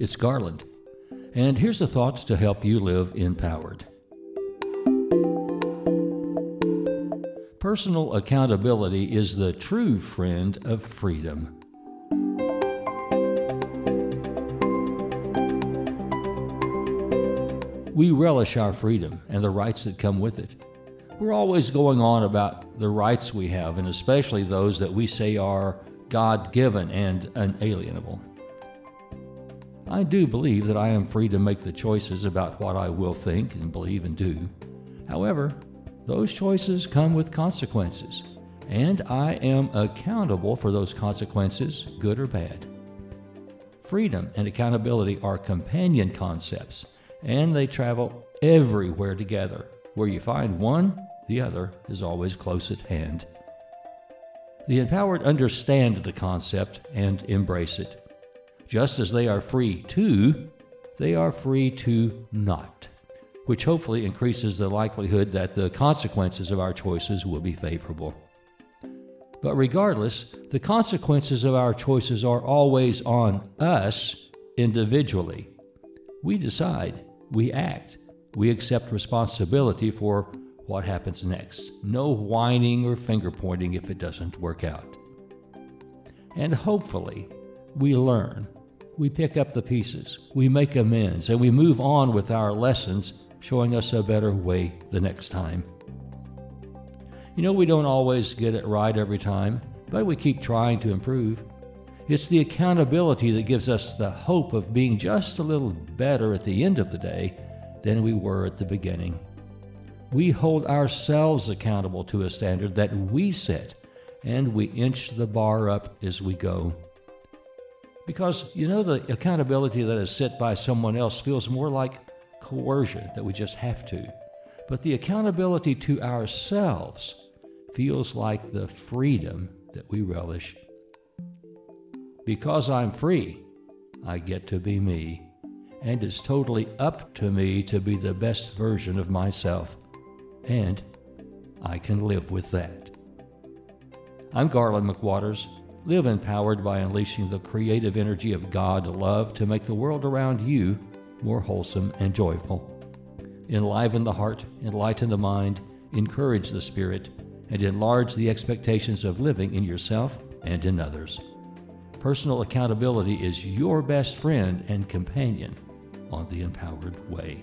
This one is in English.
It's Garland. And here's a thought to help you live empowered. Personal accountability is the true friend of freedom. We relish our freedom and the rights that come with it. We're always going on about the rights we have, and especially those that we say are God given and unalienable. I do believe that I am free to make the choices about what I will think and believe and do. However, those choices come with consequences, and I am accountable for those consequences, good or bad. Freedom and accountability are companion concepts, and they travel everywhere together. Where you find one, the other is always close at hand. The empowered understand the concept and embrace it. Just as they are free to, they are free to not, which hopefully increases the likelihood that the consequences of our choices will be favorable. But regardless, the consequences of our choices are always on us individually. We decide, we act, we accept responsibility for what happens next. No whining or finger pointing if it doesn't work out. And hopefully, we learn. We pick up the pieces, we make amends, and we move on with our lessons, showing us a better way the next time. You know, we don't always get it right every time, but we keep trying to improve. It's the accountability that gives us the hope of being just a little better at the end of the day than we were at the beginning we hold ourselves accountable to a standard that we set, and we inch the bar up as we go. Because, you know, the accountability that is set by someone else feels more like coercion, that we just have to. But the accountability to ourselves feels like the freedom that we relish. Because I'm free, I get to be me, and it's totally up to me to be the best version of myself and I can live with that. I'm Garland McWatters. Live empowered by unleashing the creative energy of God love to make the world around you more wholesome and joyful. Enliven the heart, enlighten the mind, encourage the spirit, and enlarge the expectations of living in yourself and in others. Personal accountability is your best friend and companion on the empowered way.